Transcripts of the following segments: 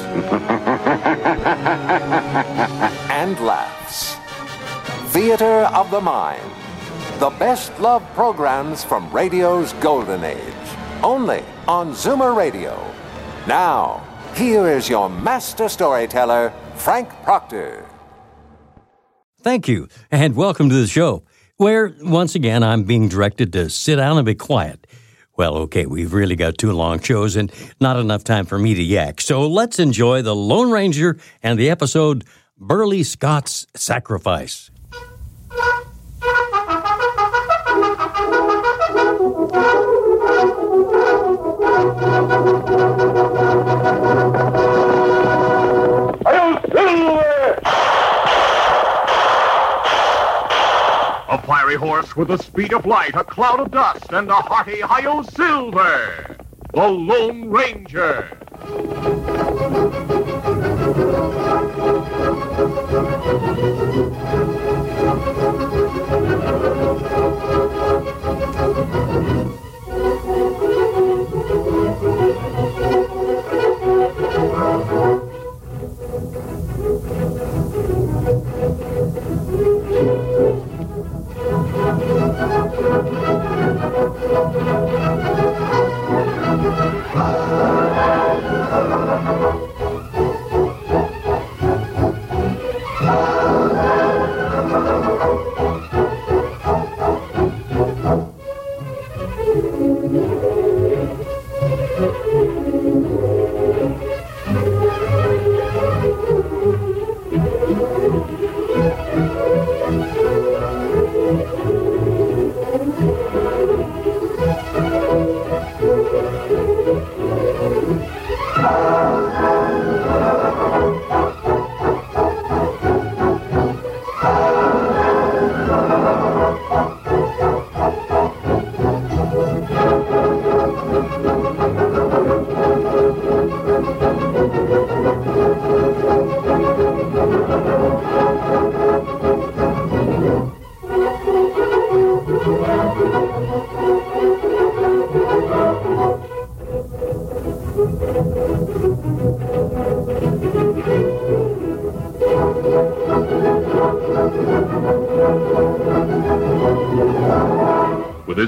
and laughs. Theater of the Mind. The best love programs from radio's golden age. Only on Zoomer Radio. Now, here is your master storyteller, Frank Proctor. Thank you, and welcome to the show, where, once again, I'm being directed to sit down and be quiet. Well, okay, we've really got two long shows and not enough time for me to yak, so let's enjoy The Lone Ranger and the episode Burly Scott's Sacrifice. A fiery horse with the speed of light, a cloud of dust, and a hearty hi silver. The Lone Ranger.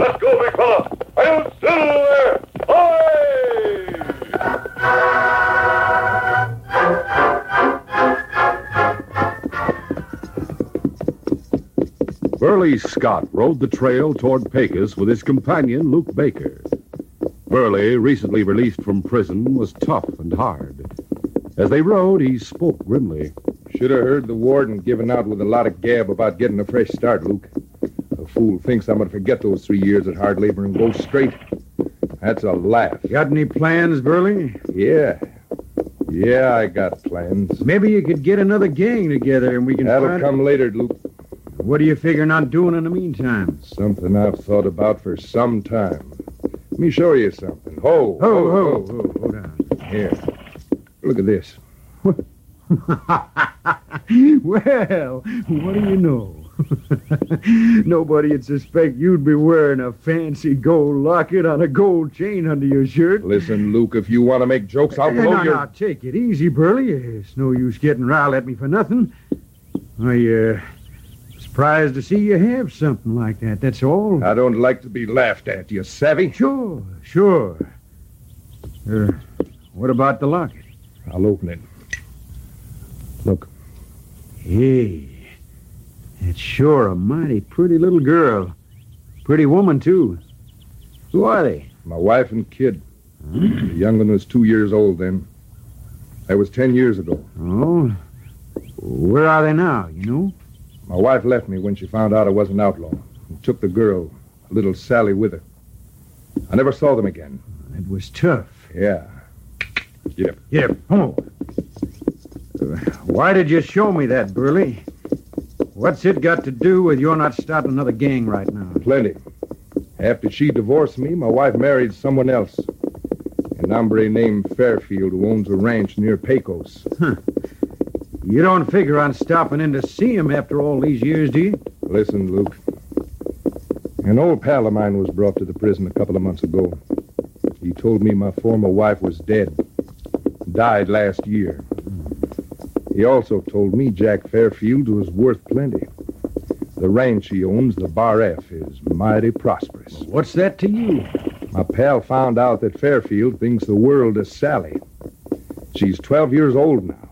Let's go, big fella. I'll Silver. Hi! Burly Scott rode the trail toward Pecos with his companion, Luke Baker. Burly, recently released from prison, was tough and hard. As they rode, he spoke grimly. Should have heard the warden giving out with a lot of gab about getting a fresh start, Luke. Fool thinks I'm going to forget those three years at hard labor and go straight. That's a laugh. Got any plans, Burly? Yeah. Yeah, I got plans. Maybe you could get another gang together and we can That'll come later, Luke. What do you figure on doing in the meantime? Something I've thought about for some time. Let me show you something. Ho, Ho, ho, ho, hold on. Here. Look at this. well, what do you know? Nobody'd suspect you'd be wearing a fancy gold locket on a gold chain under your shirt. Listen, Luke, if you want to make jokes, I'll Hey, blow now, your... now, take it easy, Burly. It's no use getting riled at me for nothing. I, uh, surprised to see you have something like that, that's all. I don't like to be laughed at, you savvy? Sure, sure. Uh, what about the locket? I'll open it. Look, Hey, that's sure a mighty pretty little girl. Pretty woman, too. Who are they? my wife and kid. The young one was two years old then. That was ten years ago. Oh, where are they now, you know? My wife left me when she found out I was an outlaw and took the girl, little Sally, with her. I never saw them again. It was tough. Yeah. Yep. Yep. Yeah, come on. Uh, Why did you show me that, Burly? What's it got to do with your not starting another gang right now? Plenty. After she divorced me, my wife married someone else. An hombre named Fairfield who owns a ranch near Pecos. You don't figure on stopping in to see him after all these years, do you? Listen, Luke. An old pal of mine was brought to the prison a couple of months ago. He told me my former wife was dead. Died last year. He also told me Jack Fairfield was worth plenty. The ranch he owns, the Bar F, is mighty prosperous. What's that to you? My pal found out that Fairfield thinks the world of Sally. She's 12 years old now.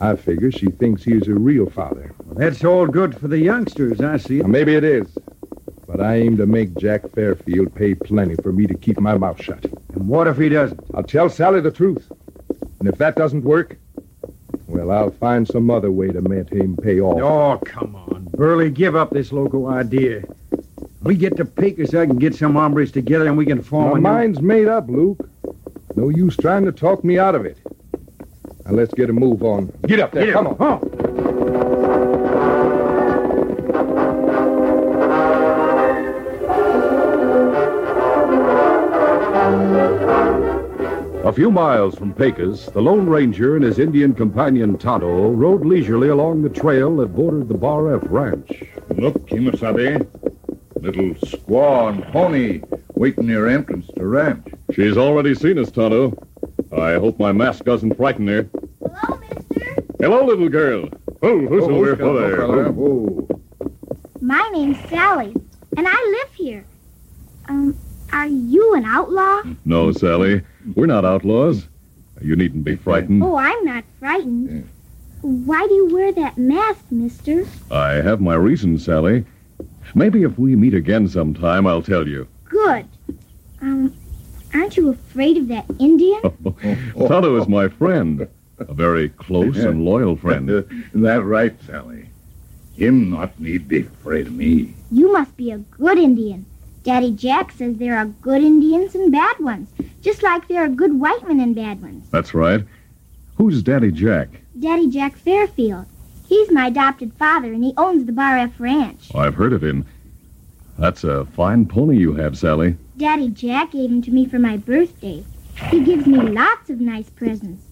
I figure she thinks he's her real father. Well, that's all good for the youngsters, I see. Now, maybe it is. But I aim to make Jack Fairfield pay plenty for me to keep my mouth shut. And what if he doesn't? I'll tell Sally the truth. And if that doesn't work, well, I'll find some other way to make him pay off. Oh, come on, Burly, give up this local idea. We get to Pecos, I can get some hombres together and we can form My a new- mind's made up, Luke. No use trying to talk me out of it. Now let's get a move on. Get up there. Get Come him. on. Oh. A few miles from Pecos, the Lone Ranger and his Indian companion Tonto rode leisurely along the trail that bordered the Bar F ranch. Look, Kemosabe. Little squaw and pony waiting near entrance to ranch. She's already seen us, Tonto. I hope my mask doesn't frighten her. Hello, mister. Hello, little girl. Oh, who's Oh, over hello, there? fella. Whoa. My name's Sally, and I live here. Um, are you an outlaw? No, Sally. We're not outlaws. You needn't be frightened. Oh, I'm not frightened. Why do you wear that mask, mister? I have my reasons, Sally. Maybe if we meet again sometime, I'll tell you. Good. Um, aren't you afraid of that Indian? Tonto is my friend. A very close and loyal friend. that right, Sally. Him not need be afraid of me. You must be a good Indian. Daddy Jack says there are good Indians and bad ones, just like there are good white men and bad ones. That's right. Who's Daddy Jack? Daddy Jack Fairfield. He's my adopted father, and he owns the Bar F Ranch. I've heard of him. That's a fine pony you have, Sally. Daddy Jack gave him to me for my birthday. He gives me lots of nice presents.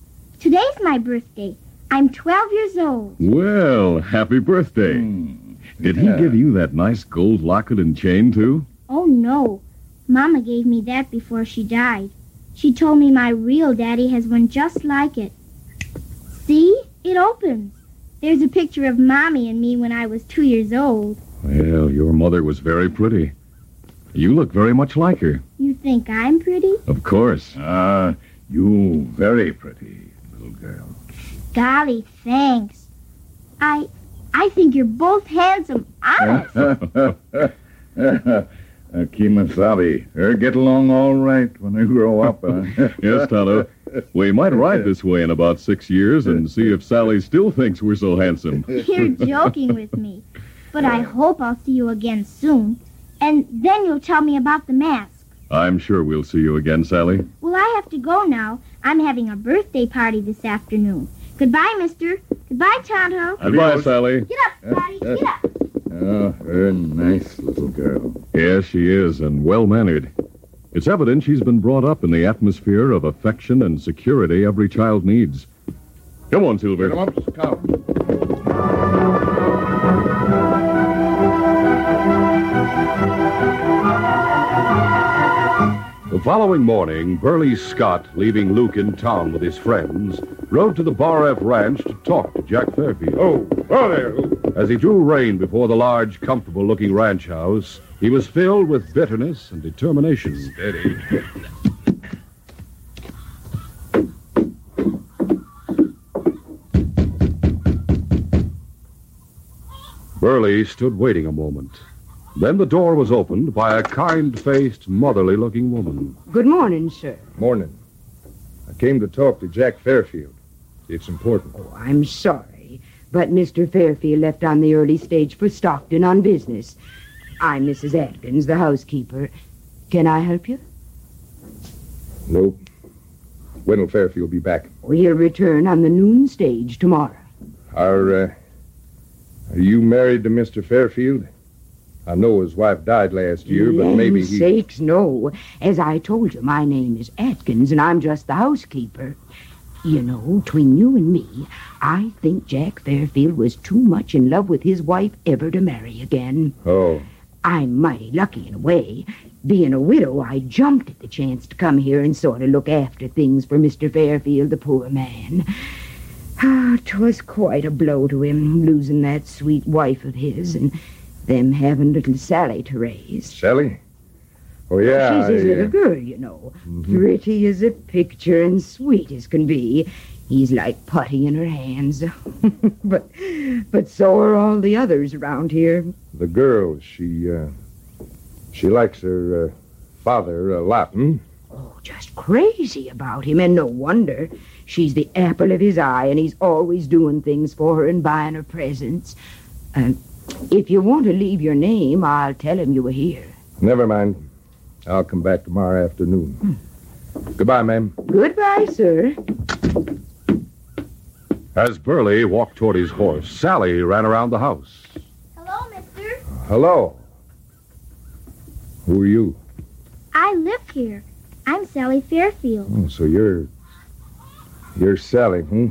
Today's my birthday. I'm 12 years old. Well, happy birthday. Hmm. Did he give you that nice gold locket and chain, too? Oh, no. Mama gave me that before she died. She told me my real daddy has one just like it. See? It opens. There's a picture of Mommy and me when I was two years old. Well, your mother was very pretty. You look very much like her. You think I'm pretty? Of course. Ah, you very pretty, little girl. Golly, thanks. I I think you're both handsome. Honest. Uh, Kemosabe, her get along all right when I grow up. Uh. Yes, Tonto. We might ride this way in about six years and see if Sally still thinks we're so handsome. You're joking with me. But I hope I'll see you again soon. And then you'll tell me about the mask. I'm sure we'll see you again, Sally. Well, I have to go now. I'm having a birthday party this afternoon. Goodbye, mister. Goodbye, Tonto. Goodbye, Sally. Get up, Scotty. Get up. Ah, oh, her nice little girl. Yes, she is, and well mannered. It's evident she's been brought up in the atmosphere of affection and security every child needs. Come on, Silver. Come up, Scout. The following morning, Burly Scott, leaving Luke in town with his friends, rode to the Bar F Ranch to talk to Jack Fairfield. Oh, Burly! As he drew rein before the large, comfortable looking ranch house, he was filled with bitterness and determination. Steady. Burly stood waiting a moment. Then the door was opened by a kind faced, motherly looking woman. Good morning, sir. Morning. I came to talk to Jack Fairfield. It's important. Oh, I'm sorry, but Mr. Fairfield left on the early stage for Stockton on business. I'm Mrs. Atkins, the housekeeper. Can I help you? Nope. When will Fairfield be back? He'll return on the noon stage tomorrow. Are, uh, are you married to Mr. Fairfield? I know his wife died last year, but maybe he. sakes, no. As I told you, my name is Atkins, and I'm just the housekeeper. You know, between you and me, I think Jack Fairfield was too much in love with his wife ever to marry again. Oh. I'm mighty lucky in a way. Being a widow, I jumped at the chance to come here and sort of look after things for Mr. Fairfield, the poor man. Ah, 'twas quite a blow to him, losing that sweet wife of his, and them having little Sally to raise. Sally? Oh, yeah. She's his uh, little girl, you know. Mhm. Pretty as a picture and sweet as can be. He's like putty in her hands. but but so are all the others around here. The girl, she, uh, she likes her uh, father a lot, hmm? Oh, just crazy about him, and no wonder. She's the apple of his eye, and he's always doing things for her and buying her presents. Uh, if you want to leave your name, I'll tell him you were here. Never mind. I'll come back tomorrow afternoon. Goodbye, ma'am. Goodbye, sir. As Burly walked toward his horse, Sally ran around the house. Hello, mister. Hello. Who are you? I live here. I'm Sally Fairfield. Oh, so you're. You're Sally, hmm?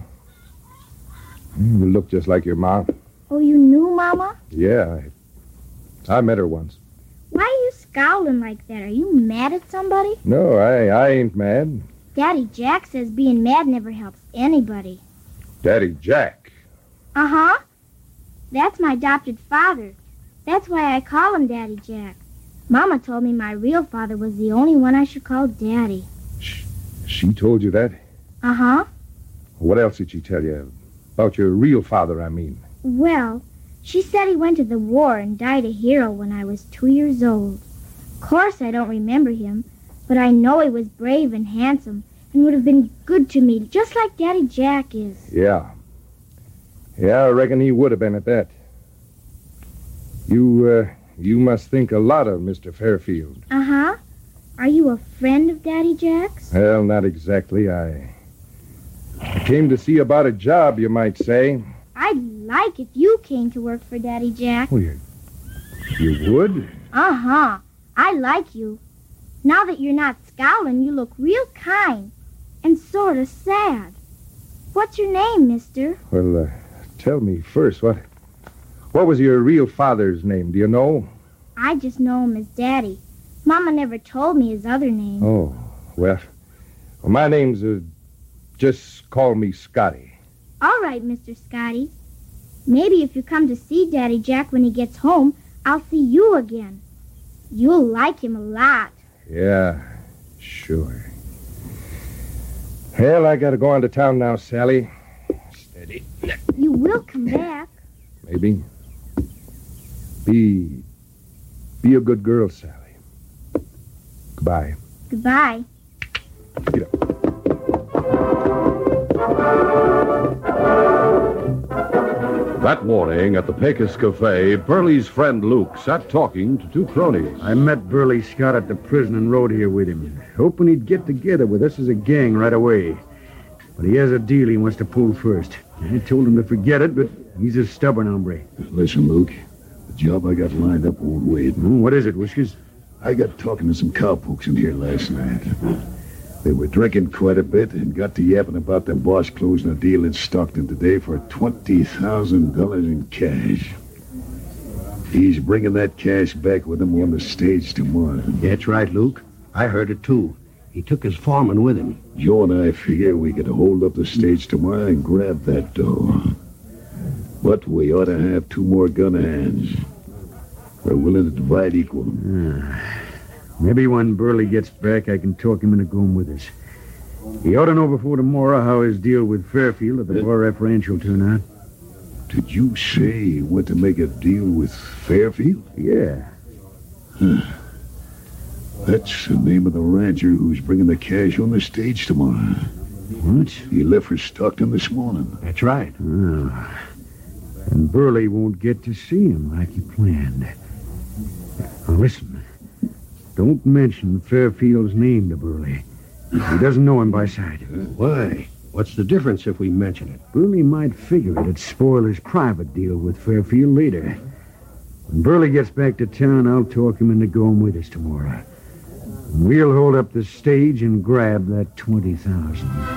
Hmm, You look just like your mom. Oh, you knew Mama? Yeah, I, I met her once. Why are you scowling like that? Are you mad at somebody? No, I, I ain't mad. Daddy Jack says being mad never helps anybody. Daddy Jack. Uh huh. That's my adopted father. That's why I call him Daddy Jack. Mama told me my real father was the only one I should call Daddy. She told you that? Uh huh. What else did she tell you? About your real father, I mean. Well, she said he went to the war and died a hero when I was two years old. Of course, I don't remember him, but I know he was brave and handsome and would have been good to me, just like Daddy Jack is. Yeah. Yeah, I reckon he would have been at that. You, uh, you must think a lot of Mr. Fairfield. Uh huh. Are you a friend of Daddy Jack's? Well, not exactly. I, I came to see about a job, you might say. I'd like if you came to work for Daddy Jack. Well, you, you would? Uh huh. I like you. Now that you're not scowling, you look real kind and sort of sad. What's your name, mister? Well, uh, tell me first, what, what was your real father's name? Do you know? I just know him as Daddy. Mama never told me his other name. Oh, well, well my name's, uh, just call me Scotty. All right, Mr. Scotty. Maybe if you come to see Daddy Jack when he gets home, I'll see you again. You'll like him a lot. Yeah, sure. Well, I gotta go on to town now, Sally. Steady. You will come back. Maybe. Be. Be a good girl, Sally. Goodbye. Goodbye. Get up. That morning at the Pecos Cafe, Burly's friend Luke sat talking to two cronies. I met Burly Scott at the prison and rode here with him, hoping he'd get together with us as a gang right away. But he has a deal he wants to pull first. I told him to forget it, but he's a stubborn hombre. Listen, Luke. The job I got lined up won't wait. Hmm, what is it, Whiskers? I got talking to some cowpokes in here last night. They were drinking quite a bit and got to yapping about their boss closing a deal in Stockton today for $20,000 in cash. He's bringing that cash back with him on the stage tomorrow. That's right, Luke. I heard it too. He took his foreman with him. Joe and I figure we could hold up the stage tomorrow and grab that dough. But we ought to have two more gun hands. We're willing to divide equal. Ah, Maybe when Burly gets back, I can talk him into going with us. He ought to know before tomorrow how his deal with Fairfield at the uh, Bar F Ranch will turn out. Did you say you went to make a deal with Fairfield? Yeah. Huh. That's the name of the rancher who's bringing the cash on the stage tomorrow. What? He left for Stockton this morning. That's right. Oh. And Burley won't get to see him like he planned. Now listen. Don't mention Fairfield's name to Burly. He doesn't know him by sight. Why? What's the difference if we mention it? Burly might figure it'd spoil his private deal with Fairfield later. When Burly gets back to town, I'll talk him into going with us tomorrow. We'll hold up the stage and grab that 20000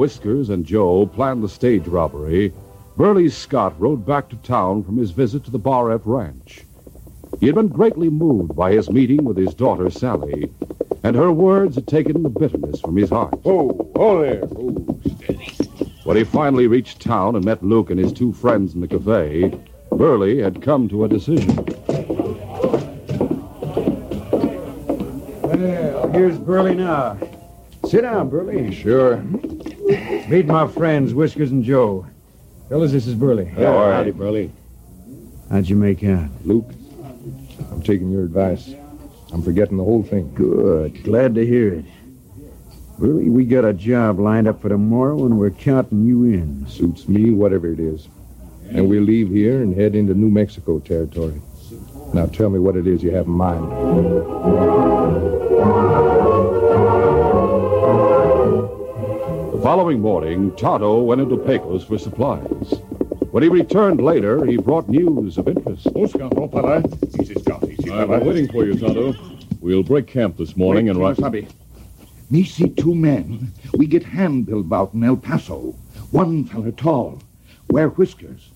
Whiskers, and Joe planned the stage robbery, Burly Scott rode back to town from his visit to the Bar F Ranch. He had been greatly moved by his meeting with his daughter Sally, and her words had taken the bitterness from his heart. Oh, oh there. Oh, steady. When he finally reached town and met Luke and his two friends in the cafe, Burly had come to a decision. Well, here's Burly now. Sit down, Burly. Sure. Meet my friends, Whiskers and Joe. Fellas, this is Burly. Yeah, all right. Howdy, Burly. How'd you make out? Luke, I'm taking your advice. I'm forgetting the whole thing. Good. Glad to hear it. Burly, we got a job lined up for tomorrow, and we're counting you in. Suits me, whatever it is. And we'll leave here and head into New Mexico territory. Now tell me what it is you have in mind. The following morning, Tonto went into Pecos for supplies. When he returned later, he brought news of interest. Oscar, no para. Easy, Scout. Easy, I've been waiting for you, Tonto. We'll break camp this morning and run. Sabi. Me see two men. We get hand billed out in El Paso. One feller tall, wear whiskers.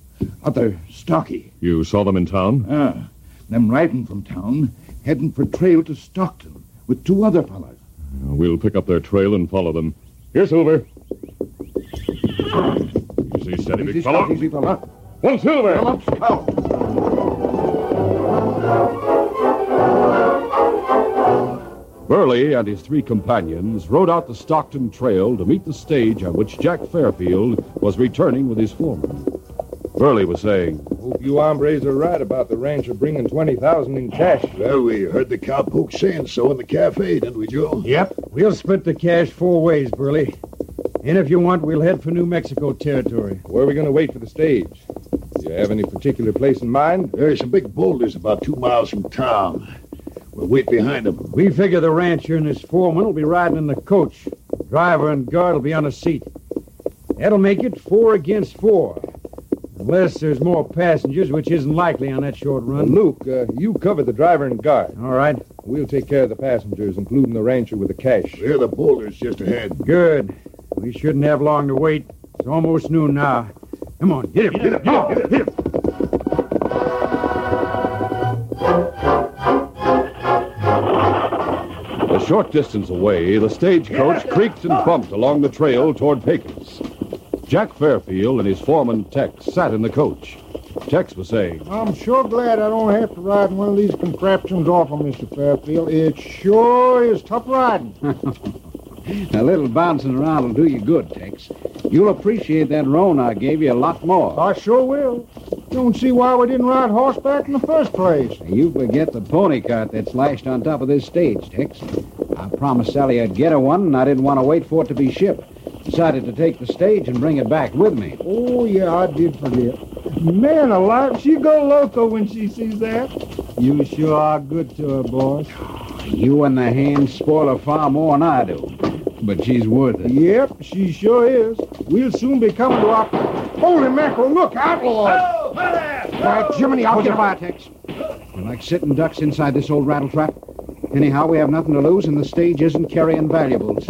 Other stocky. You saw them in town? Ah, them riding from town, heading for trail to Stockton with two other fellas. We'll pick up their trail and follow them. Here, Silver. Easy, steady, big fellow. Scout, easy, fella. One Silver. Come up, Scout. Burly and his three companions rode out the Stockton Trail to meet the stage on which Jack Fairfield was returning with his foreman. Burly was saying, Hope you hombres are right about the rancher bringing 20000 in cash. Well, we heard the cowpoke saying so in the cafe, didn't we, Joe? Yep. We'll split the cash four ways, Burly. And if you want, we'll head for New Mexico territory. Where are we going to wait for the stage? Do you have any particular place in mind? There's some big boulders about two miles from town. We'll wait behind them. We figure the rancher and his foreman will be riding in the coach. Driver and guard will be on a seat. That'll make it four against four. Unless there's more passengers, which isn't likely on that short run. Luke, uh, you cover the driver and guard. All right. We'll take care of the passengers, including the rancher with the cash. There are the boulders just ahead. Good. We shouldn't have long to wait. It's almost noon now. Come on, hit him, hit him, hit him, hit him. Hit him. A short distance away, the stagecoach creaked and bumped along the trail toward Pecos. Jack Fairfield and his foreman, Tex, sat in the coach. Tex was saying, I'm sure glad I don't have to ride in one of these contraptions off of Mr. Fairfield. It sure is tough riding. A little bouncing around will do you good, Tex. You'll appreciate that roan I gave you a lot more. I sure will. Don't see why we didn't ride horseback in the first place. You forget the pony cart that's lashed on top of this stage, Tex. I promised Sally I'd get her one, and I didn't want to wait for it to be shipped. Decided to take the stage and bring it back with me. Oh, yeah, I did forget. Man alive, she go loco when she sees that. You sure are good to her, boss. You and the hands spoil her far more than I do. But she's worth it. Yep, she sure is. We'll soon be coming to our... Holy mackerel, look, outlaws! Oh, there! Why, Jiminy, I'll Hold get your fire, Tex. We're like sitting ducks inside this old rattle trap. Anyhow, we have nothing to lose, and the stage isn't carrying valuables.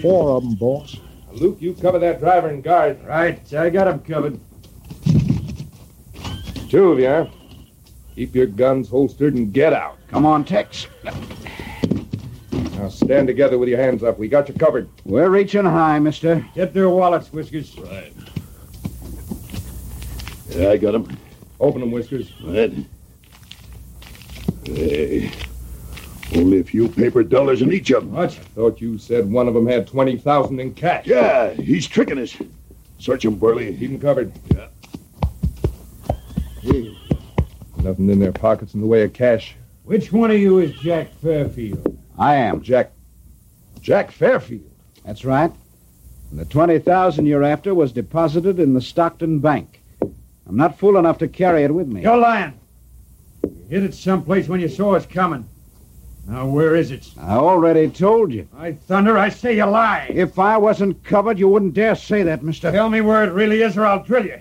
Four of them, boss. Luke, you cover that driver and guard. Right, I got him covered. Two of you. Keep your guns holstered and get out. Come on, Tex. Now stand together with your hands up. We got you covered. We're reaching high, mister. Get their wallets, Whiskers. Right. Yeah, I got him. Open them, Whiskers. Right. Hey. Only a few paper dollars in each of them. What? Thought you said one of them had 20000 in cash. Yeah, he's tricking us. Search him, Burly. Keep him covered. Yeah. Hey. Nothing in their pockets in the way of cash. Which one of you is Jack Fairfield? I am. Jack. Jack Fairfield. That's right. And the 20000 you're after was deposited in the Stockton Bank. I'm not fool enough to carry it with me. You're lying. You hid it someplace when you saw us coming. Now, where is it? I already told you. I thunder, I say you lie. If I wasn't covered, you wouldn't dare say that, mister. Tell me where it really is, or I'll drill you.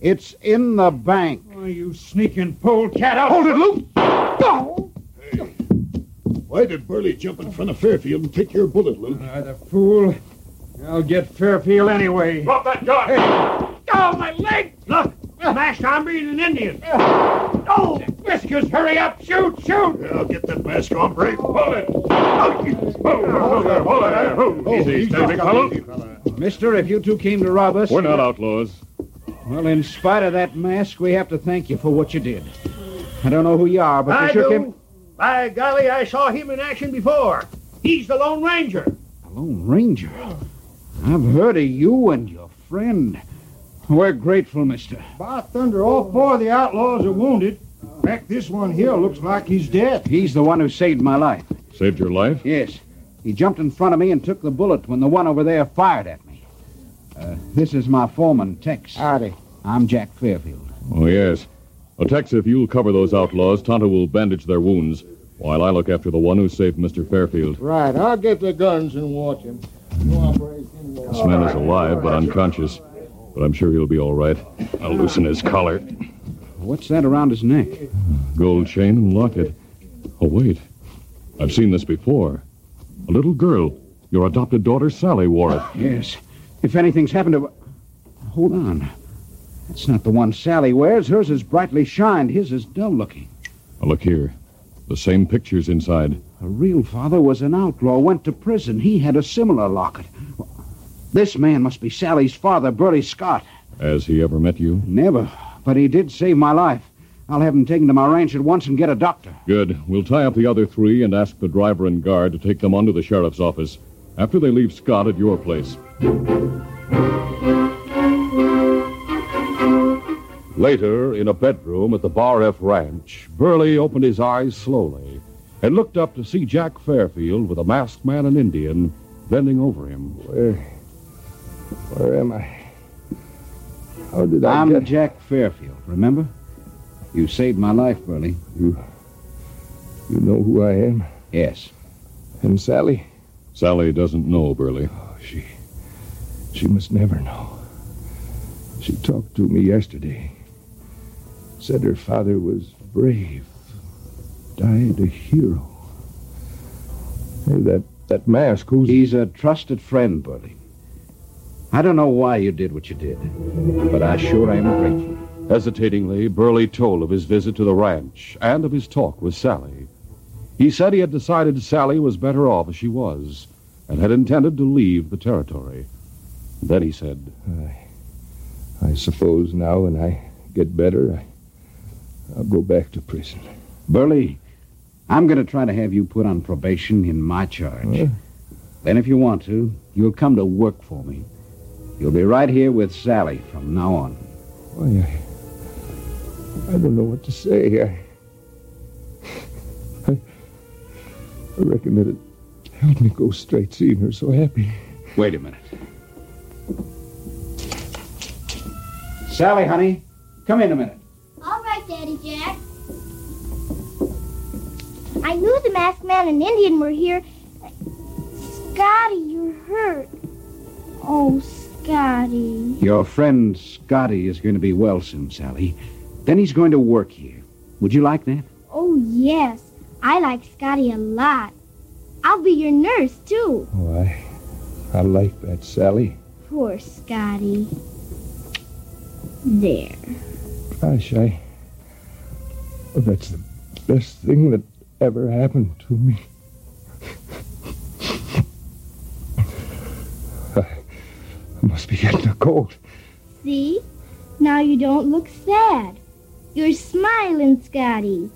It's in the bank. Oh, you sneaking polecat. I'll... Hold it, Luke! Why did Burly jump in front of Fairfield and take your bullet, Luke? Ah, the fool. I'll get Fairfield anyway. Drop that gun! Oh, my leg! Look, masked hombre and an Indian. Oh, Whiskers, hurry up! Shoot, shoot! I'll get that mask on, Brave. Pull it! Hold it! Hold it! Hold it! Easy, stay, big fellow. Mister, if you two came to rob us. We're not outlaws. Well, in spite of that mask, we have to thank you for what you did. I don't know who you are, but I you sure do. came. By golly, I saw him in action before. He's the Lone Ranger. The Lone Ranger. I've heard of you and your friend. We're grateful, mister. By thunder, all four of the outlaws are wounded. In fact, this one here looks like he's dead. He's the one who saved my life. Saved your life? Yes. He jumped in front of me and took the bullet when the one over there fired at me. Uh, this is my foreman, Tex. Howdy. I'm Jack Fairfield. Oh, yes. Well, Tex, if you'll cover those outlaws, Tonto will bandage their wounds while I look after the one who saved Mr. Fairfield. Right, I'll get the guns and watch him. This man is alive but unconscious, but I'm sure he'll be all right. I'll loosen his collar. What's that around his neck? Gold chain and locket. Oh, wait. I've seen this before. A little girl. Your adopted daughter, Sally, wore it. Yes. If anything's happened to. Hold on. That's not the one Sally wears. Hers is brightly shined. His is dull looking. Now, look here. The same pictures inside. Her real father was an outlaw, went to prison. He had a similar locket. This man must be Sally's father, Burly Scott. Has he ever met you? Never, but he did save my life. I'll have him taken to my ranch at once and get a doctor. Good. We'll tie up the other three and ask the driver and guard to take them on to the sheriff's office after they leave Scott at your place. Later, in a bedroom at the Bar F Ranch, Burly opened his eyes slowly and looked up to see Jack Fairfield with a masked man and Indian bending over him. Where. Where am I? How did I I'm get. Jack Fairfield, remember? You saved my life, Burly. You. You know who I am? Yes. And Sally? Sally doesn't know, Burly. Oh, she. She must never know. She talked to me yesterday. Said her father was brave. Died a hero. Hey, that, that mask, who's... He's a trusted friend, Burly. I don't know why you did what you did, but I sure am grateful. Hesitatingly, Burly told of his visit to the ranch and of his talk with Sally. He said he had decided Sally was better off as she was and had intended to leave the territory. Then he said, I, I suppose now when I get better, I, I'll go back to prison. Burly, I'm going to try to have you put on probation in my charge. Then, if you want to, you'll come to work for me. You'll be right here with Sally from now on. Why, I, I don't know what to say. I, I, I reckon that it helped me go straight seeing her so happy. Wait a minute. Sally, honey, come in a minute. All right, Daddy Jack. I knew the masked man and Indian were here. Scotty, you're hurt. Oh, Scotty. Your friend Scotty is going to be well soon, Sally. Then he's going to work here. Would you like that? Oh, yes. I like Scotty a lot. I'll be your nurse, too. Oh, I, I like that, Sally. Poor Scotty. There. Gosh, I. That's the best thing that ever happened to me. I must be getting a cold. See? Now you don't look sad. You're smiling, Scotty.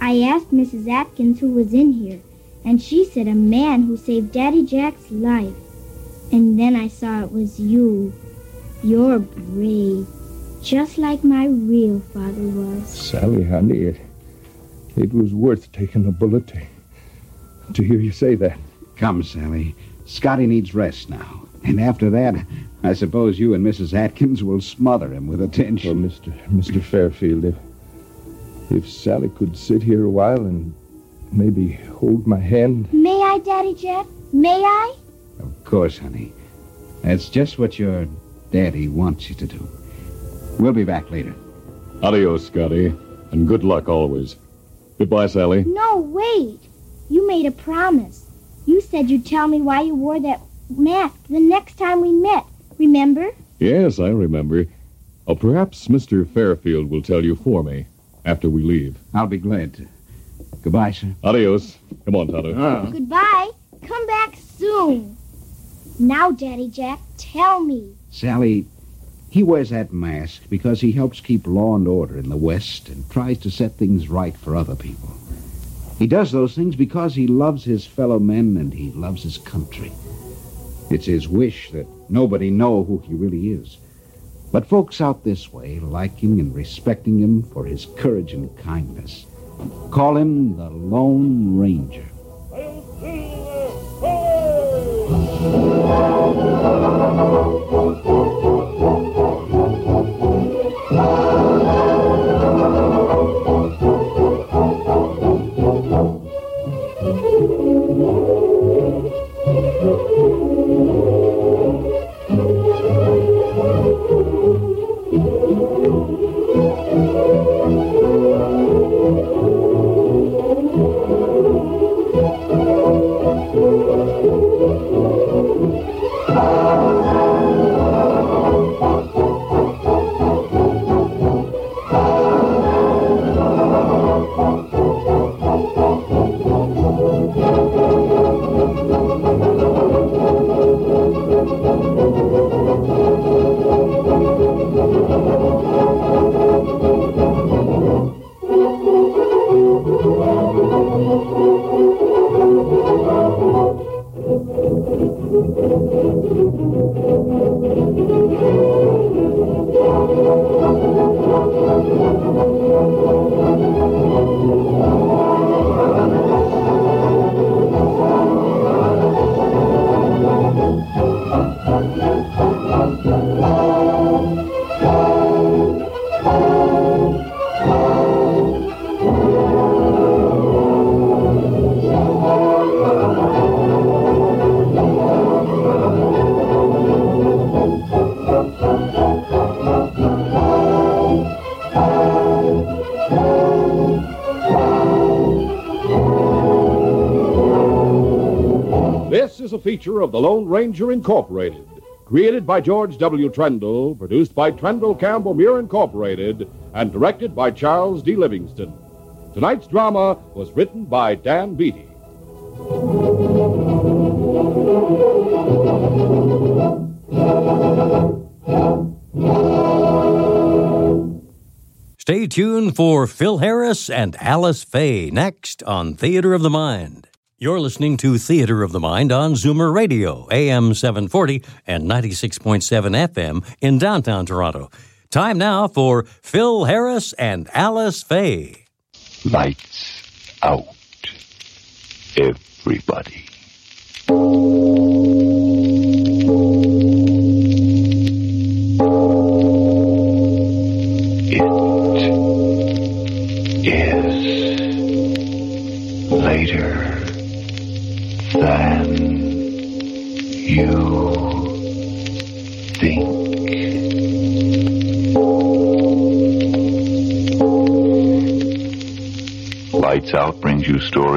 I asked Mrs. Atkins who was in here, and she said a man who saved Daddy Jack's life. And then I saw it was you. You're brave, just like my real father was. Sally, honey, it, it was worth taking a bullet to, to hear you say that. Come, Sally. Scotty needs rest now. And after that, I suppose you and Mrs. Atkins will smother him with attention. Well, Mr. Mr. Fairfield, if, if Sally could sit here a while and maybe hold my hand. May I, Daddy Jack? May I? Of course, honey. That's just what your daddy wants you to do. We'll be back later. Adios, Scotty, and good luck always. Goodbye, Sally. No, wait. You made a promise. You said you'd tell me why you wore that mask the next time we met. Remember? Yes, I remember. Oh, perhaps Mr. Fairfield will tell you for me after we leave. I'll be glad to. Goodbye, sir. Adios. Come on, Tonto. Ah. Goodbye. Come back soon. Now, Daddy Jack, tell me. Sally, he wears that mask because he helps keep law and order in the West and tries to set things right for other people. He does those things because he loves his fellow men and he loves his country. It's his wish that nobody know who he really is. But folks out this way liking and respecting him for his courage and kindness. Call him the Lone Ranger. Of the Lone Ranger Incorporated, created by George W. Trendle, produced by Trendle Campbell Muir Incorporated, and directed by Charles D. Livingston. Tonight's drama was written by Dan Beatty. Stay tuned for Phil Harris and Alice Faye next on Theater of the Mind. You're listening to Theater of the Mind on Zoomer Radio, AM 740 and 96.7 FM in downtown Toronto. Time now for Phil Harris and Alice Faye. Lights out. Everybody.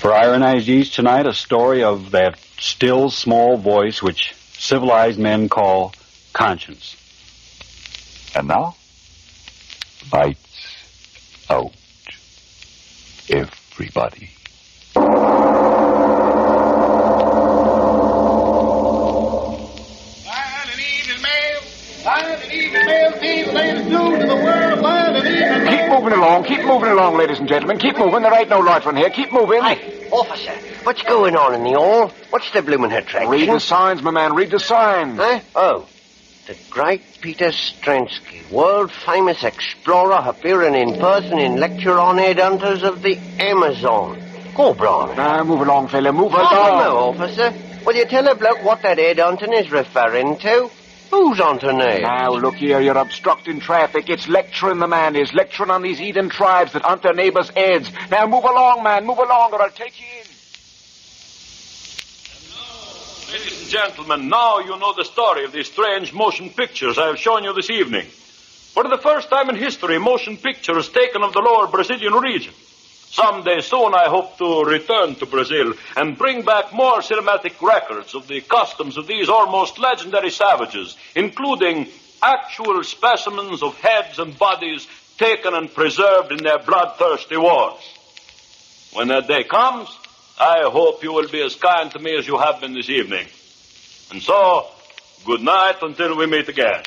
For Ironized Yeast tonight, a story of that still small voice which civilized men call conscience. And now, lights out. Everybody. Along, keep moving along, ladies and gentlemen. Keep moving. There ain't no loitering here. Keep moving. Hey, officer, what's going on in the hall? What's the bloomin' attraction? Read the signs, my man. Read the signs. Huh? Oh. The great Peter Stransky, world famous explorer, appearing in person in lecture on headhunters of the Amazon. Go, Brian. Now, move along, fella. Move along. Oh, don't know, officer. Will you tell a bloke what that headhunting is referring to? Who's on to name? Now, look here, you're obstructing traffic. It's lecturing the man is, lecturing on these Eden tribes that aren't their neighbors' heads. Now, move along, man, move along, or I'll take you in. Ladies and gentlemen, now you know the story of these strange motion pictures I have shown you this evening. For the first time in history, motion pictures taken of the lower Brazilian region. Someday soon I hope to return to Brazil and bring back more cinematic records of the customs of these almost legendary savages, including actual specimens of heads and bodies taken and preserved in their bloodthirsty wars. When that day comes, I hope you will be as kind to me as you have been this evening. And so, good night until we meet again.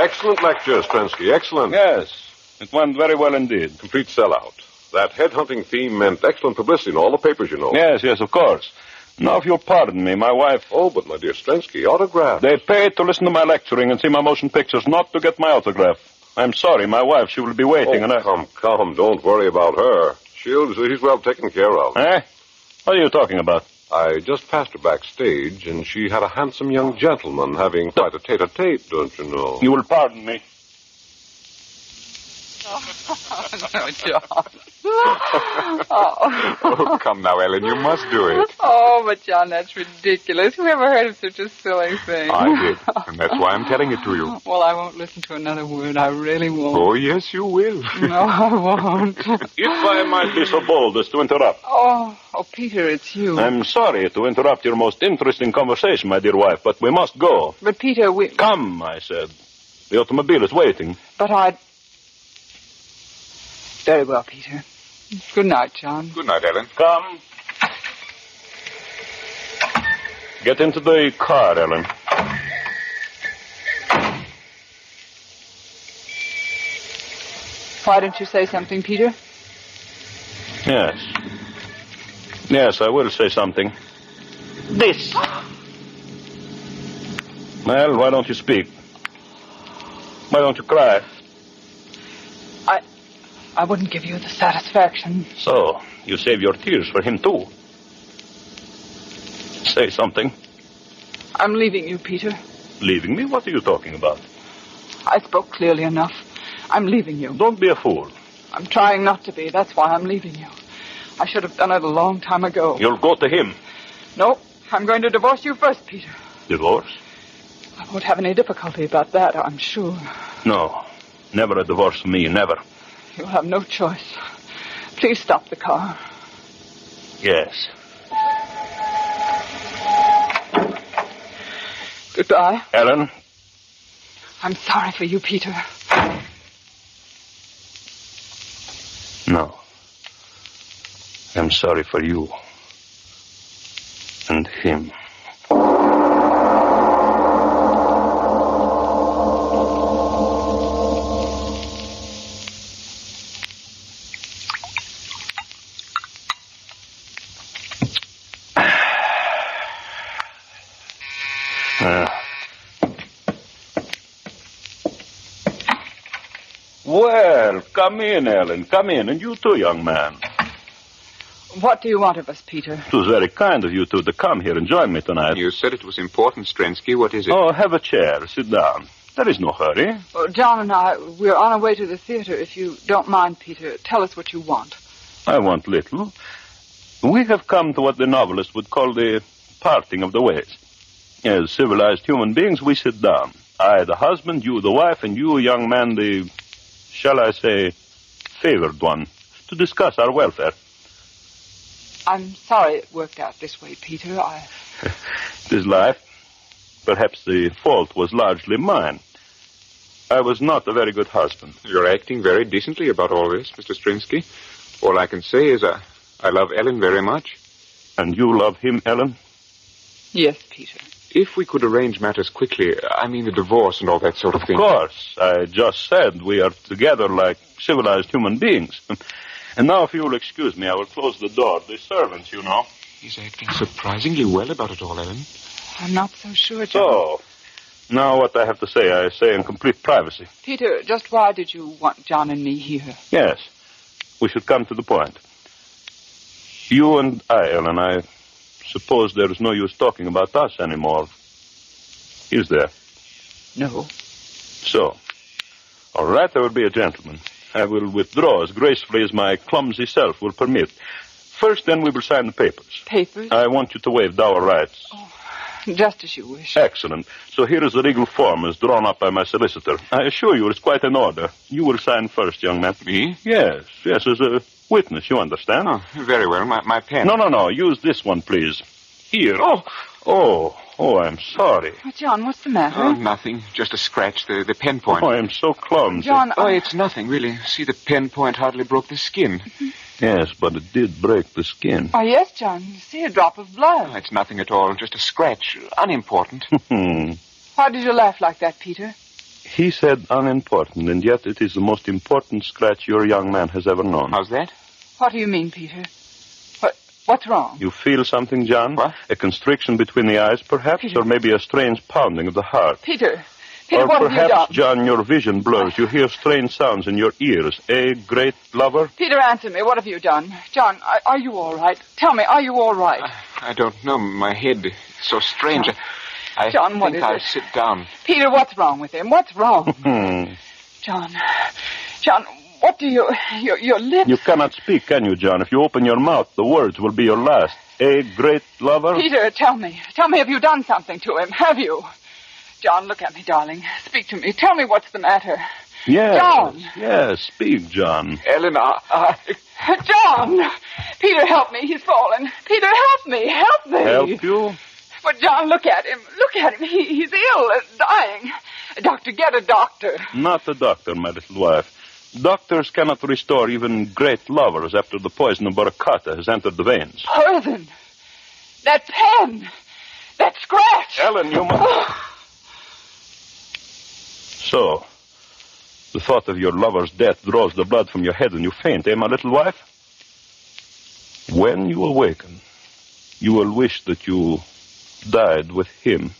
Excellent lecture, Strensky. Excellent. Yes, it went very well indeed. Complete sellout. That headhunting theme meant excellent publicity in all the papers, you know. Yes, yes, of course. Now, if you'll pardon me, my wife. Oh, but my dear Strensky, autograph. They paid to listen to my lecturing and see my motion pictures, not to get my autograph. I'm sorry, my wife, she will be waiting, oh, and I. come, come, don't worry about her. She'll, she's well taken care of. Eh? What are you talking about? I just passed her backstage, and she had a handsome young gentleman having quite a tete-a-tete, don't you know? You will pardon me. no, John. Oh, oh, come now, Ellen, you must do it. Oh, but John, that's ridiculous. Who ever heard of such a silly thing? I did, and that's why I'm telling it to you. Well, I won't listen to another word. I really won't. Oh, yes, you will. No, I won't. If I might be so bold as to interrupt. Oh, oh, Peter, it's you. I'm sorry to interrupt your most interesting conversation, my dear wife, but we must go. But, Peter, we... Come, I said. The automobile is waiting. But I... Very well, Peter. Good night, John. Good night, Ellen. Come. Get into the car, Ellen. Why don't you say something, Peter? Yes. Yes, I will say something. This. Well, why don't you speak? Why don't you cry? I wouldn't give you the satisfaction. So, you save your tears for him, too. Say something. I'm leaving you, Peter. Leaving me? What are you talking about? I spoke clearly enough. I'm leaving you. Don't be a fool. I'm trying not to be. That's why I'm leaving you. I should have done it a long time ago. You'll go to him. No, I'm going to divorce you first, Peter. Divorce? I won't have any difficulty about that, I'm sure. No. Never a divorce for me. Never. You'll have no choice. Please stop the car. Yes. Goodbye. Ellen, I'm sorry for you, Peter. No. I'm sorry for you. And him. Uh, well, come in, Ellen. Come in. And you too, young man. What do you want of us, Peter? It was very kind of you two to come here and join me tonight. You said it was important, Strensky. What is it? Oh, have a chair. Sit down. There is no hurry. Oh, John and I, we're on our way to the theater. If you don't mind, Peter, tell us what you want. I want little. We have come to what the novelist would call the parting of the ways. As civilized human beings, we sit down. I, the husband, you, the wife, and you, young man, the, shall I say, favored one, to discuss our welfare. I'm sorry it worked out this way, Peter. I. It is life. Perhaps the fault was largely mine. I was not a very good husband. You're acting very decently about all this, Mr. Strinsky. All I can say is I, I love Ellen very much. And you love him, Ellen? Yes, Peter. If we could arrange matters quickly, I mean the divorce and all that sort of thing. Of course. I just said we are together like civilized human beings. and now, if you will excuse me, I will close the door. The servants, you know. He's acting surprisingly well about it all, Ellen. I'm not so sure, John. So, now what I have to say, I say in complete privacy. Peter, just why did you want John and me here? Yes, we should come to the point. You and I, Ellen, I suppose there is no use talking about us anymore. Is there? No. So, all right, I will be a gentleman. I will withdraw as gracefully as my clumsy self will permit. First, then, we will sign the papers. Papers? I want you to waive dower rights. Oh, just as you wish. Excellent. So here is the legal form as drawn up by my solicitor. I assure you it's quite in order. You will sign first, young man. Me? Yes, yes, as a witness, you understand? Oh, very well. My, my pen. No, no, no. Use this one, please. Here. Oh. Oh, oh, I'm sorry. Oh, John, what's the matter? Oh, nothing. Just a scratch. The, the pen point. Oh, I'm so clumsy. John, Oh, I- it's nothing, really. See, the pen point hardly broke the skin. Yes, but it did break the skin. Oh, yes, John. You see a drop of blood. Oh, it's nothing at all. Just a scratch. Unimportant. Hmm. Why did you laugh like that, Peter? he said unimportant, and yet it is the most important scratch your young man has ever known. How's that? What do you mean, Peter? What, what's wrong? You feel something, John? What? A constriction between the eyes, perhaps, or maybe a strange pounding of the heart. Peter, Peter, or what have you perhaps, done? John, your vision blurs. You hear strange sounds in your ears. A great lover? Peter, answer me. What have you done? John, are, are you all right? Tell me, are you all right? I don't know. My head is so strange. I, I John, what think is I'll it? sit down. Peter, what's wrong with him? What's wrong? Hmm. John, John, what do you... Your, your lips... You cannot speak, can you, John? If you open your mouth, the words will be your last. A great lover? Peter, tell me. Tell me, have you done something to him? Have you? John, look at me, darling. Speak to me. Tell me what's the matter. Yes. John. Yes, speak, John. I, I, John! Peter, help me. He's fallen. Peter, help me. Help me. Help you? But, John, look at him. Look at him. He, he's ill, dying. Doctor, get a doctor. Not a doctor, my little wife. Doctors cannot restore even great lovers after the poison of Boracata has entered the veins. Poison. That pen. That scratch. Ellen, you must. So, the thought of your lover's death draws the blood from your head and you faint, eh, my little wife? When you awaken, you will wish that you died with him.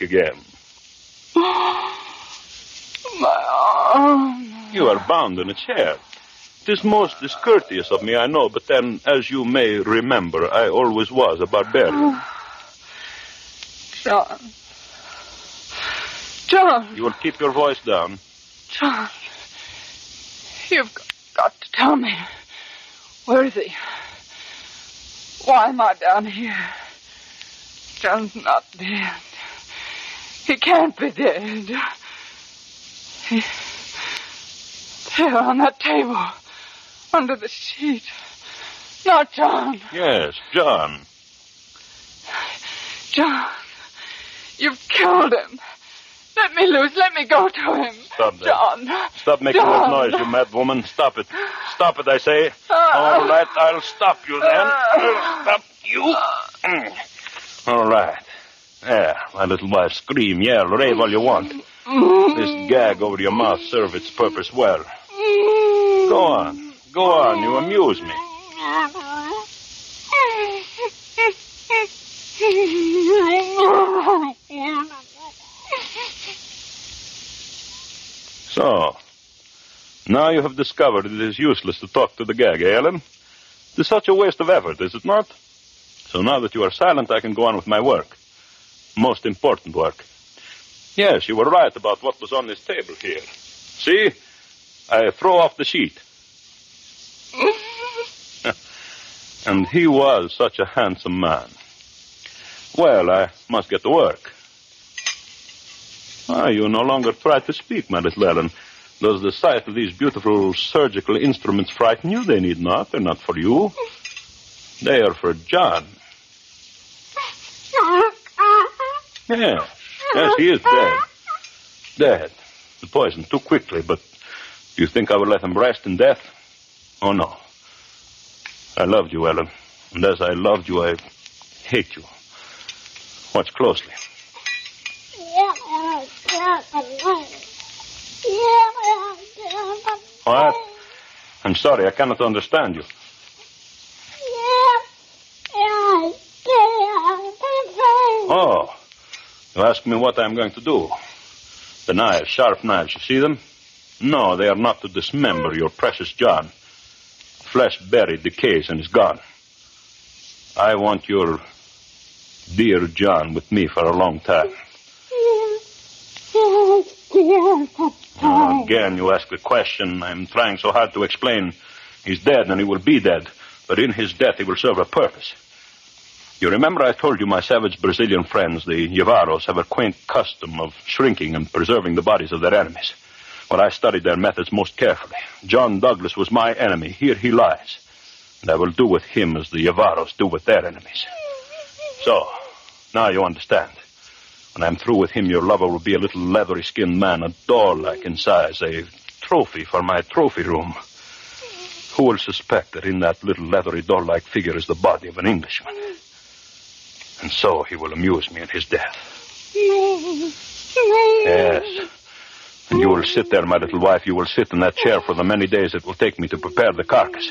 Again. My arm. You are bound in a chair. It is most discourteous of me, I know, but then, as you may remember, I always was a barbarian. John. John. You will keep your voice down. John. You've got to tell me. Where is he? Why am I down here? John's not dead. He can't be dead. He, there on that table, under the sheet. Not John. Yes, John. John, you've killed him. Let me loose. Let me go to him. Stop that. John. Stop making John. that noise, you mad woman. Stop it. Stop it, I say. Ah. All right, I'll stop you then. I'll stop you. Mm. All right. There, my little wife, scream, yell, rave all you want. This gag over your mouth serve its purpose well. Go on. Go on. You amuse me. So, now you have discovered it is useless to talk to the gag, eh, Ellen? It is such a waste of effort, is it not? So now that you are silent, I can go on with my work. Most important work. Yes, you were right about what was on this table here. See? I throw off the sheet. and he was such a handsome man. Well, I must get to work. Ah, you no longer try to speak, my little Ellen. Does the sight of these beautiful surgical instruments frighten you? They need not. They're not for you. They are for John. Yes. Yes, he is dead. Dead. The poison too quickly, but do you think I would let him rest in death? Oh, no. I loved you, Ellen. And as I loved you, I hate you. Watch closely. What? I'm sorry, I cannot understand you. You ask me what I'm going to do. The knives, sharp knives, you see them? No, they are not to dismember your precious John. Flesh buried, decays, and is gone. I want your dear John with me for a long time. Oh, again, you ask the question. I'm trying so hard to explain. He's dead, and he will be dead. But in his death, he will serve a purpose. You remember I told you my savage Brazilian friends, the Yavaros, have a quaint custom of shrinking and preserving the bodies of their enemies. Well, I studied their methods most carefully. John Douglas was my enemy. Here he lies. And I will do with him as the Yavaros do with their enemies. So, now you understand. When I'm through with him, your lover will be a little leathery skinned man, a doll-like in size, a trophy for my trophy room. Who will suspect that in that little leathery doll-like figure is the body of an Englishman? And so he will amuse me in his death. Yes. And you will sit there, my little wife. You will sit in that chair for the many days it will take me to prepare the carcass.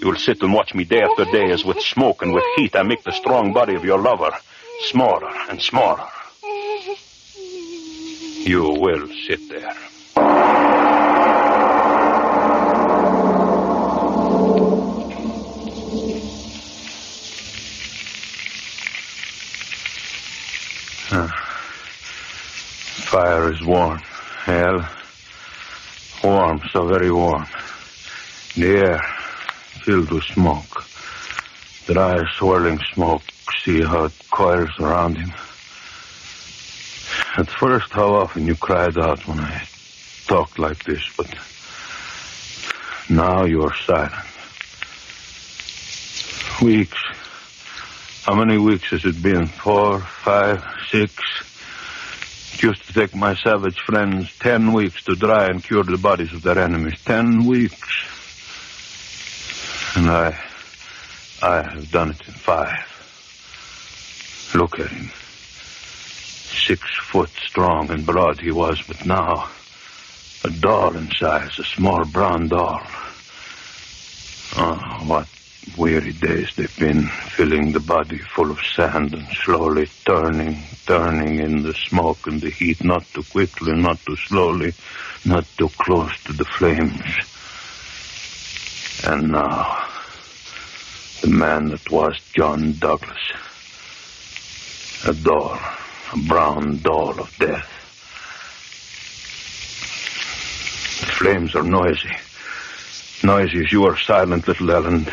You will sit and watch me day after day as with smoke and with heat I make the strong body of your lover smaller and smaller. You will sit there. Fire is warm. Hell. Warm, so very warm. The air filled with smoke. Dry, swirling smoke. See how it coils around him. At first, how often you cried out when I talked like this, but now you are silent. Weeks. How many weeks has it been? Four, five, six? Used to take my savage friends ten weeks to dry and cure the bodies of their enemies. Ten weeks. And I. I have done it in five. Look at him. Six foot strong and broad he was, but now. A doll in size, a small brown doll. Oh, what weary days they've been, filling the body full of sand and slowly turning, turning in the smoke and the heat, not too quickly, not too slowly, not too close to the flames. And now, the man that was John Douglas. A doll, a brown doll of death. The flames are noisy. Noisy as you are silent, little Ellen.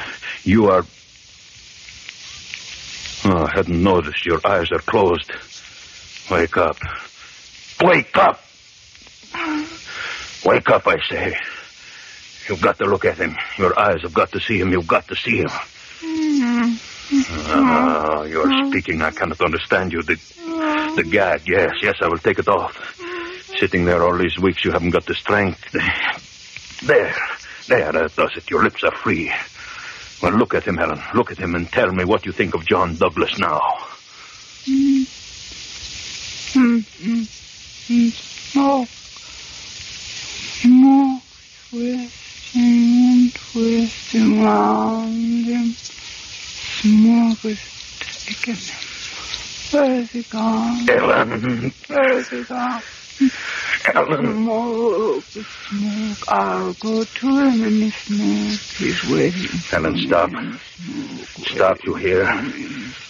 You are. Oh, I hadn't noticed. Your eyes are closed. Wake up. Wake up! Wake up, I say. You've got to look at him. Your eyes have got to see him. You've got to see him. Ah, you're speaking. I cannot understand you. The, the gag, yes, yes, I will take it off. Sitting there all these weeks, you haven't got the strength. There, there, that does it. Your lips are free. Well, look at him, Ellen. Look at him and tell me what you think of John Douglas now. Smoke. Smoke twisting twisting round him. Smoke is taking him. Where's he gone? Ellen. Where's he gone? Ellen. Smoke, smoke. I'll go to him in the smoke. He's waiting. Ellen, stop. Stop, you hear?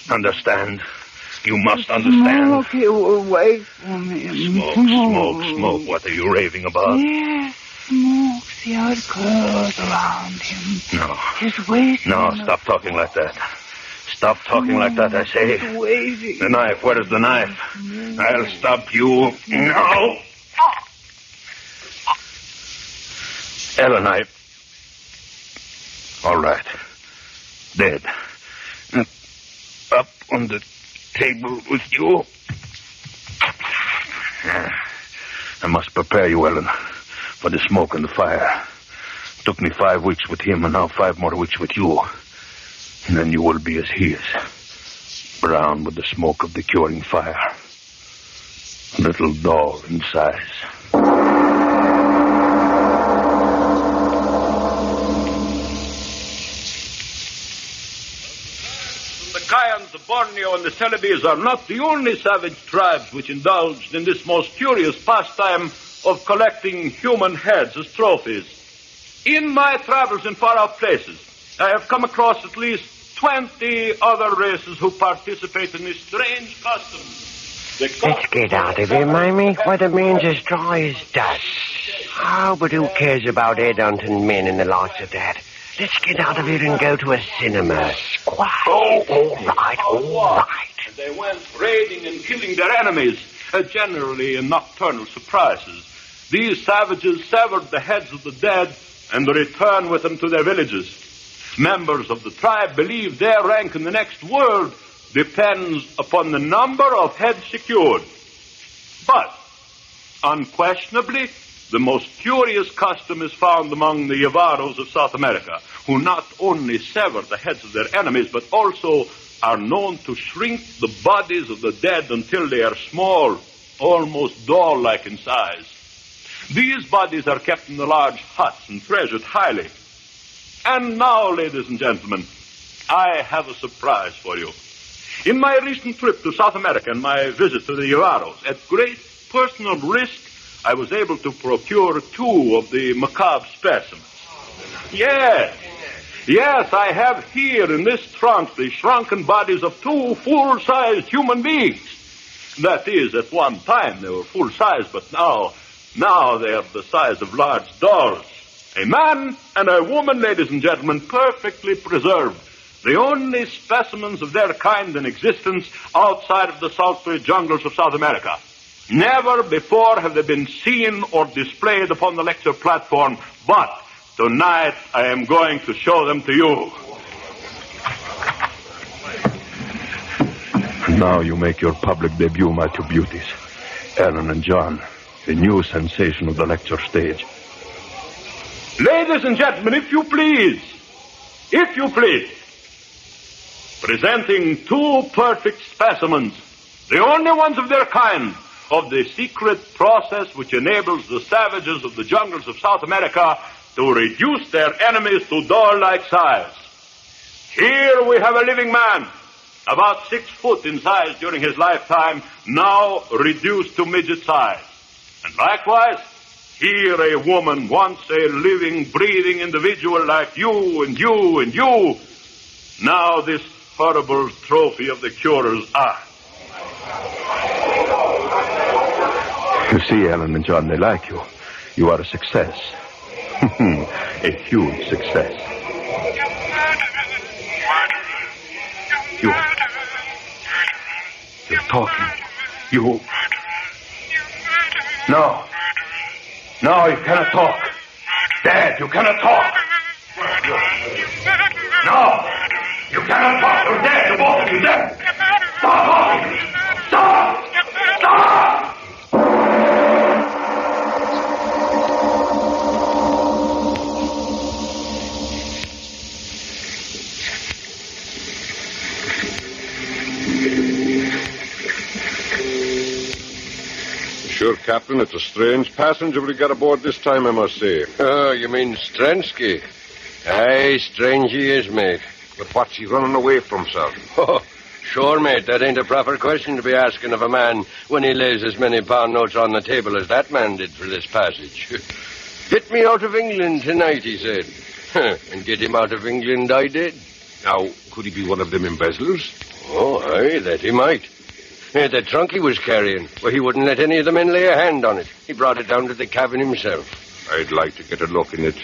Understand? You must understand. Smoke, he will wait for me. Smoke, smoke, smoke. What are you raving about? Yes, smoke. See how it curls around him. No. He's waiting. No, stop talking like that. Stop talking like that, I say. He's waiting. The knife, where is the knife? I'll stop you. No! Ellen, I. All right. Dead. Uh, Up on the table with you. I must prepare you, Ellen, for the smoke and the fire. Took me five weeks with him, and now five more weeks with you. And then you will be as he is. Brown with the smoke of the curing fire. A little doll in size. The Kayans, the Borneo, and the Celebes are not the only savage tribes which indulged in this most curious pastime of collecting human heads as trophies. In my travels in far off places, I have come across at least 20 other races who participate in this strange custom. Let's get out of here, Mamie. Why, the man's as dry as dust. Oh, but who cares about headhunting men and the likes of that? Let's get out of here and go to a cinema. Squat. Oh, all right, all right. And they went raiding and killing their enemies, uh, generally in nocturnal surprises. These savages severed the heads of the dead and returned with them to their villages. Members of the tribe believe their rank in the next world depends upon the number of heads secured. But, unquestionably, the most curious custom is found among the Yavaros of South America, who not only sever the heads of their enemies, but also are known to shrink the bodies of the dead until they are small, almost doll-like in size. These bodies are kept in the large huts and treasured highly. And now, ladies and gentlemen, I have a surprise for you. In my recent trip to South America and my visit to the Yavaros, at great personal risk, I was able to procure two of the macabre specimens. Yes, yes, I have here in this trunk the shrunken bodies of two full-sized human beings. That is, at one time they were full-size, but now, now they are the size of large dolls. A man and a woman, ladies and gentlemen, perfectly preserved. The only specimens of their kind in existence outside of the sultry jungles of South America. Never before have they been seen or displayed upon the lecture platform, but tonight I am going to show them to you. Now you make your public debut, my two beauties. Ellen and John, the new sensation of the lecture stage. Ladies and gentlemen, if you please, if you please, presenting two perfect specimens, the only ones of their kind, of the secret process which enables the savages of the jungles of South America to reduce their enemies to doll-like size. Here we have a living man, about six foot in size during his lifetime, now reduced to midget size. And likewise, here a woman, once a living, breathing individual like you and you and you, now this horrible trophy of the curer's art. You see, Ellen and John, they like you. You are a success. a huge success. You. You're talking. You. No. No, you cannot talk. Dad, you cannot talk. No. You cannot talk. You're dead. You're both of you dead. Stop talking. Stop. Stop. Sure, Captain, it's a strange passenger we got aboard this time, I must say. Oh, you mean Strensky? Aye, strange he is, mate. But what's he running away from, sir? Oh, sure, mate. That ain't a proper question to be asking of a man when he lays as many pound notes on the table as that man did for this passage. Get me out of England tonight, he said. and get him out of England I did. Now, could he be one of them embezzlers? Oh, aye, that he might. Eh, the trunk he was carrying, well, he wouldn't let any of the men lay a hand on it. He brought it down to the cabin himself. I'd like to get a look in it.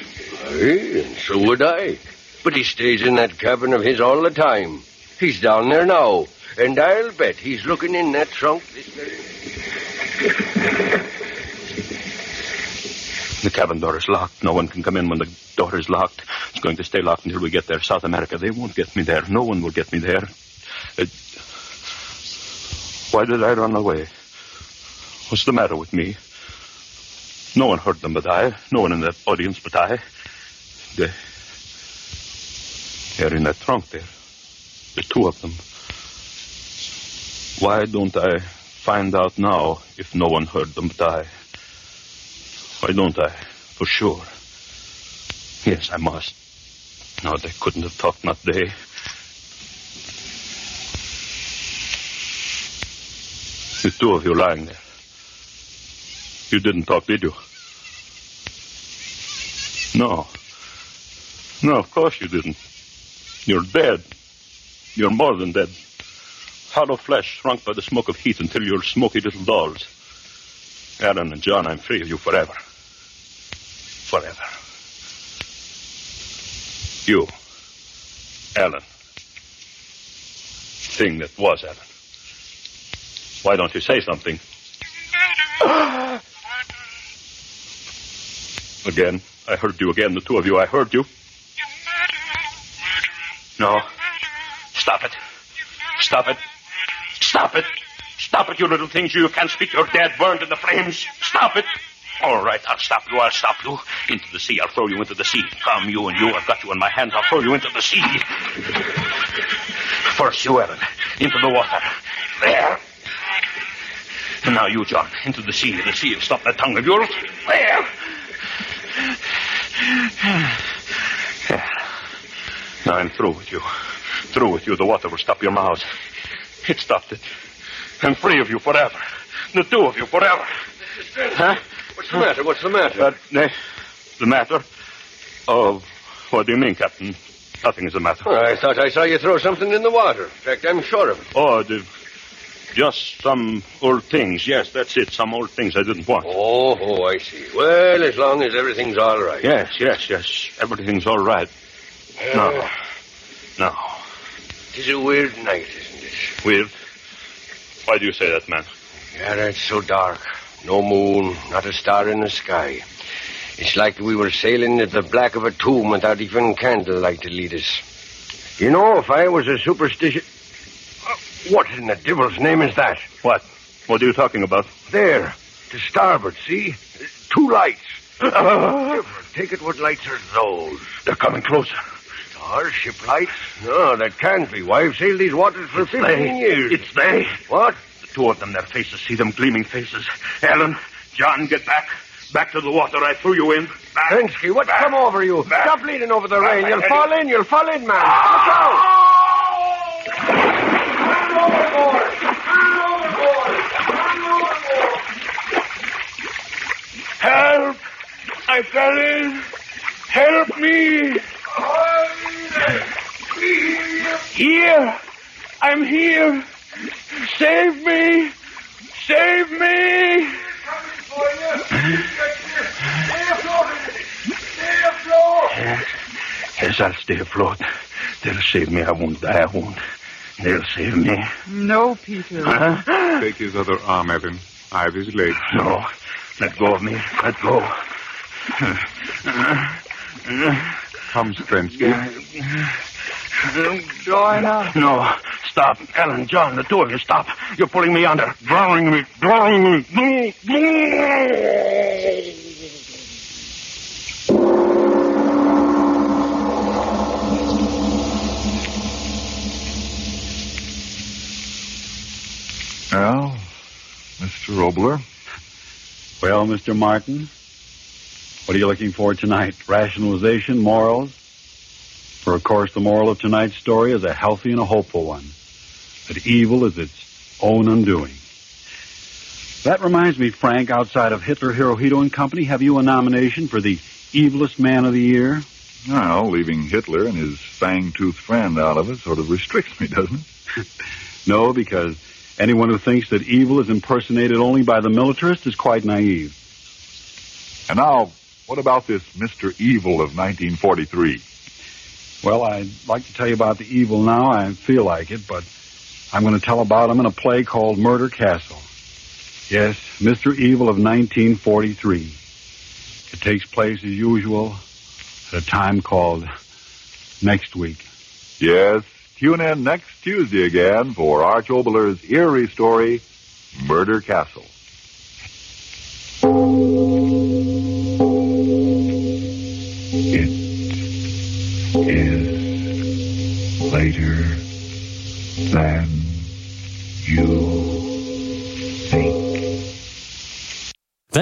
Aye, and so would I. But he stays in that cabin of his all the time. He's down there now, and I'll bet he's looking in that trunk this very... The cabin door is locked. No one can come in when the door is locked. It's going to stay locked until we get there. South America, they won't get me there. No one will get me there. Uh, why did I run away? What's the matter with me? No one heard them but I. No one in the audience but I. They, they're in that trunk there. The two of them. Why don't I find out now if no one heard them but I? Why don't I? For sure. Yes, I must. No, they couldn't have talked, not they. The two of you lying there. You didn't talk, did you? No. No, of course you didn't. You're dead. You're more than dead. Hollow flesh shrunk by the smoke of heat until you're smoky little dolls. Aaron and John, I'm free of you forever. Forever. You, Alan. Thing that was Alan. Why don't you say something? Again. I heard you again, the two of you. I heard you. No. Stop it. Stop it. Stop it. Stop it, you little things. You can't speak. You're dead, burned in the flames. Stop it. All right, I'll stop you. I'll stop you. Into the sea. I'll throw you into the sea. Come, you and you. I've got you in my hands. I'll throw you into the sea. First, you, Ellen. Into the water. There. And now you, John, into the sea. The sea will stop that tongue of yours. There. There. Now I'm through with you. Through with you. The water will stop your mouths. It stopped it. I'm free of you forever. The two of you forever. Huh? What's the matter? What's the matter? Uh, the, the matter? Oh, what do you mean, Captain? Nothing is the matter. Oh, I thought I saw you throw something in the water. In fact, I'm sure of it. Oh, the, just some old things. Yes, that's it. Some old things I didn't want. Oh, oh, I see. Well, as long as everything's all right. Yes, yes, yes. Everything's all right. No. Uh, no. It is a weird night, isn't it? Weird? Why do you say that, man? Yeah, it's so dark. No moon, not a star in the sky. It's like we were sailing at the black of a tomb without even candlelight to lead us. You know, if I was a superstitious... What in the devil's name is that? What? What are you talking about? There, to starboard, see? Two lights. Take it, what lights are those? They're coming closer. Stars, ship lights? No, that can't be. Why, I've sailed these waters for It's 15 they. years. It's they. What? The two of them, their faces, see them gleaming faces. Ellen, John, get back. Back to the water I threw you in. Back. What's Back. come over you? Back. Stop leaning over the Back, rail. You'll fall in. You'll fall in, man. Look out! Help! I fell in. Help me! Here! I'm here! Save me! Save me! Yes, I'll stay afloat. They'll save me. I won't die. I won't. They'll save me. No, Peter. Huh? Take his other arm, Evan. I have his leg. No. Let go of me. Let go. Come, Strensky. Join us. No. Stop. Ellen, John, the two of you, stop. You're pulling me under. Drowning me. Drowning me. Well, Mr. Oboler, Well, Mr. Martin, what are you looking for tonight? Rationalization, morals? For, of course, the moral of tonight's story is a healthy and a hopeful one that evil is its own undoing. That reminds me, Frank, outside of Hitler, Hirohito, and Company, have you a nomination for the evilest man of the year? well, leaving Hitler and his fang-toothed friend out of it sort of restricts me, doesn't it? No, because anyone who thinks that evil is impersonated only by the militarist is quite naive. And now, what about this Mr. Evil of 1943? Well, I'd like to tell you about the evil now. I feel like it, but I'm going to tell about him in a play called Murder Castle. Yes, Mr. Evil of 1943. It takes place as usual at a time called next week. Yes, tune in next Tuesday again for Arch Oboler's eerie story, Murder Castle.